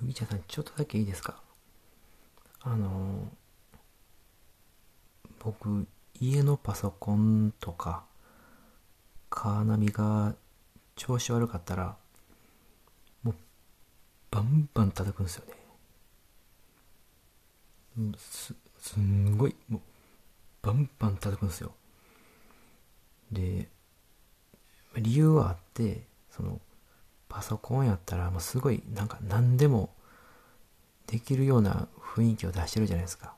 麦茶さんちょっとだけいいですか？あの僕家のパソコンとかカーナビが調子悪かったらもうバンバン叩くんですよね。すすんごいもうバンバン叩くんですよ。で理由はあってそのパソコンやったらもうすごいなんか何でもできるような雰囲気を出してるじゃないですか。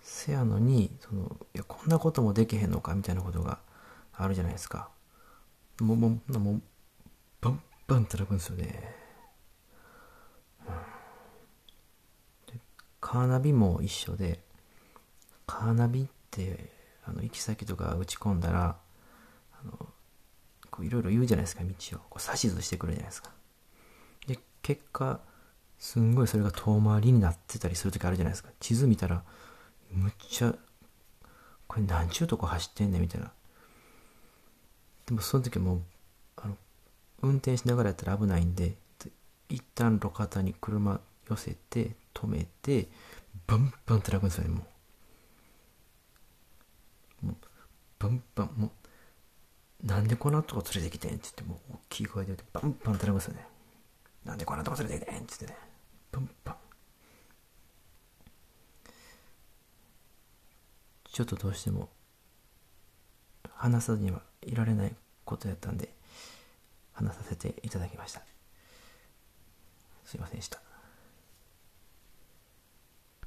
せやのにそのいやこんなこともできへんのかみたいなことがあるじゃないですか。もうもうもうバンバン叩くんですよね、カーナビも一緒でカーナビってあの行き先とか打ち込んだらこういろいろ言うじゃないですか道を。こう指図してくるじゃないですか。で結果すんごいそれが遠回りになってたりする時あるじゃないですか。地図見たらむっちゃこれ何ちゅうとこ走ってんねんみたいな。でもその時もうあの運転しながらやったら危ないんで一旦路肩に車寄せて止めてバンバン叩くんですよねもう。もうバンバンもうなんでこんなとこ連れてきてん？って言ってもう大きい声で言ってバンバン叩くんですよねなんでこんなとこ連れてきてん？って言ってね。バンバン。ちょっとどうしても話さずにはいられないことやったんで話させていただきました。すいませんでした。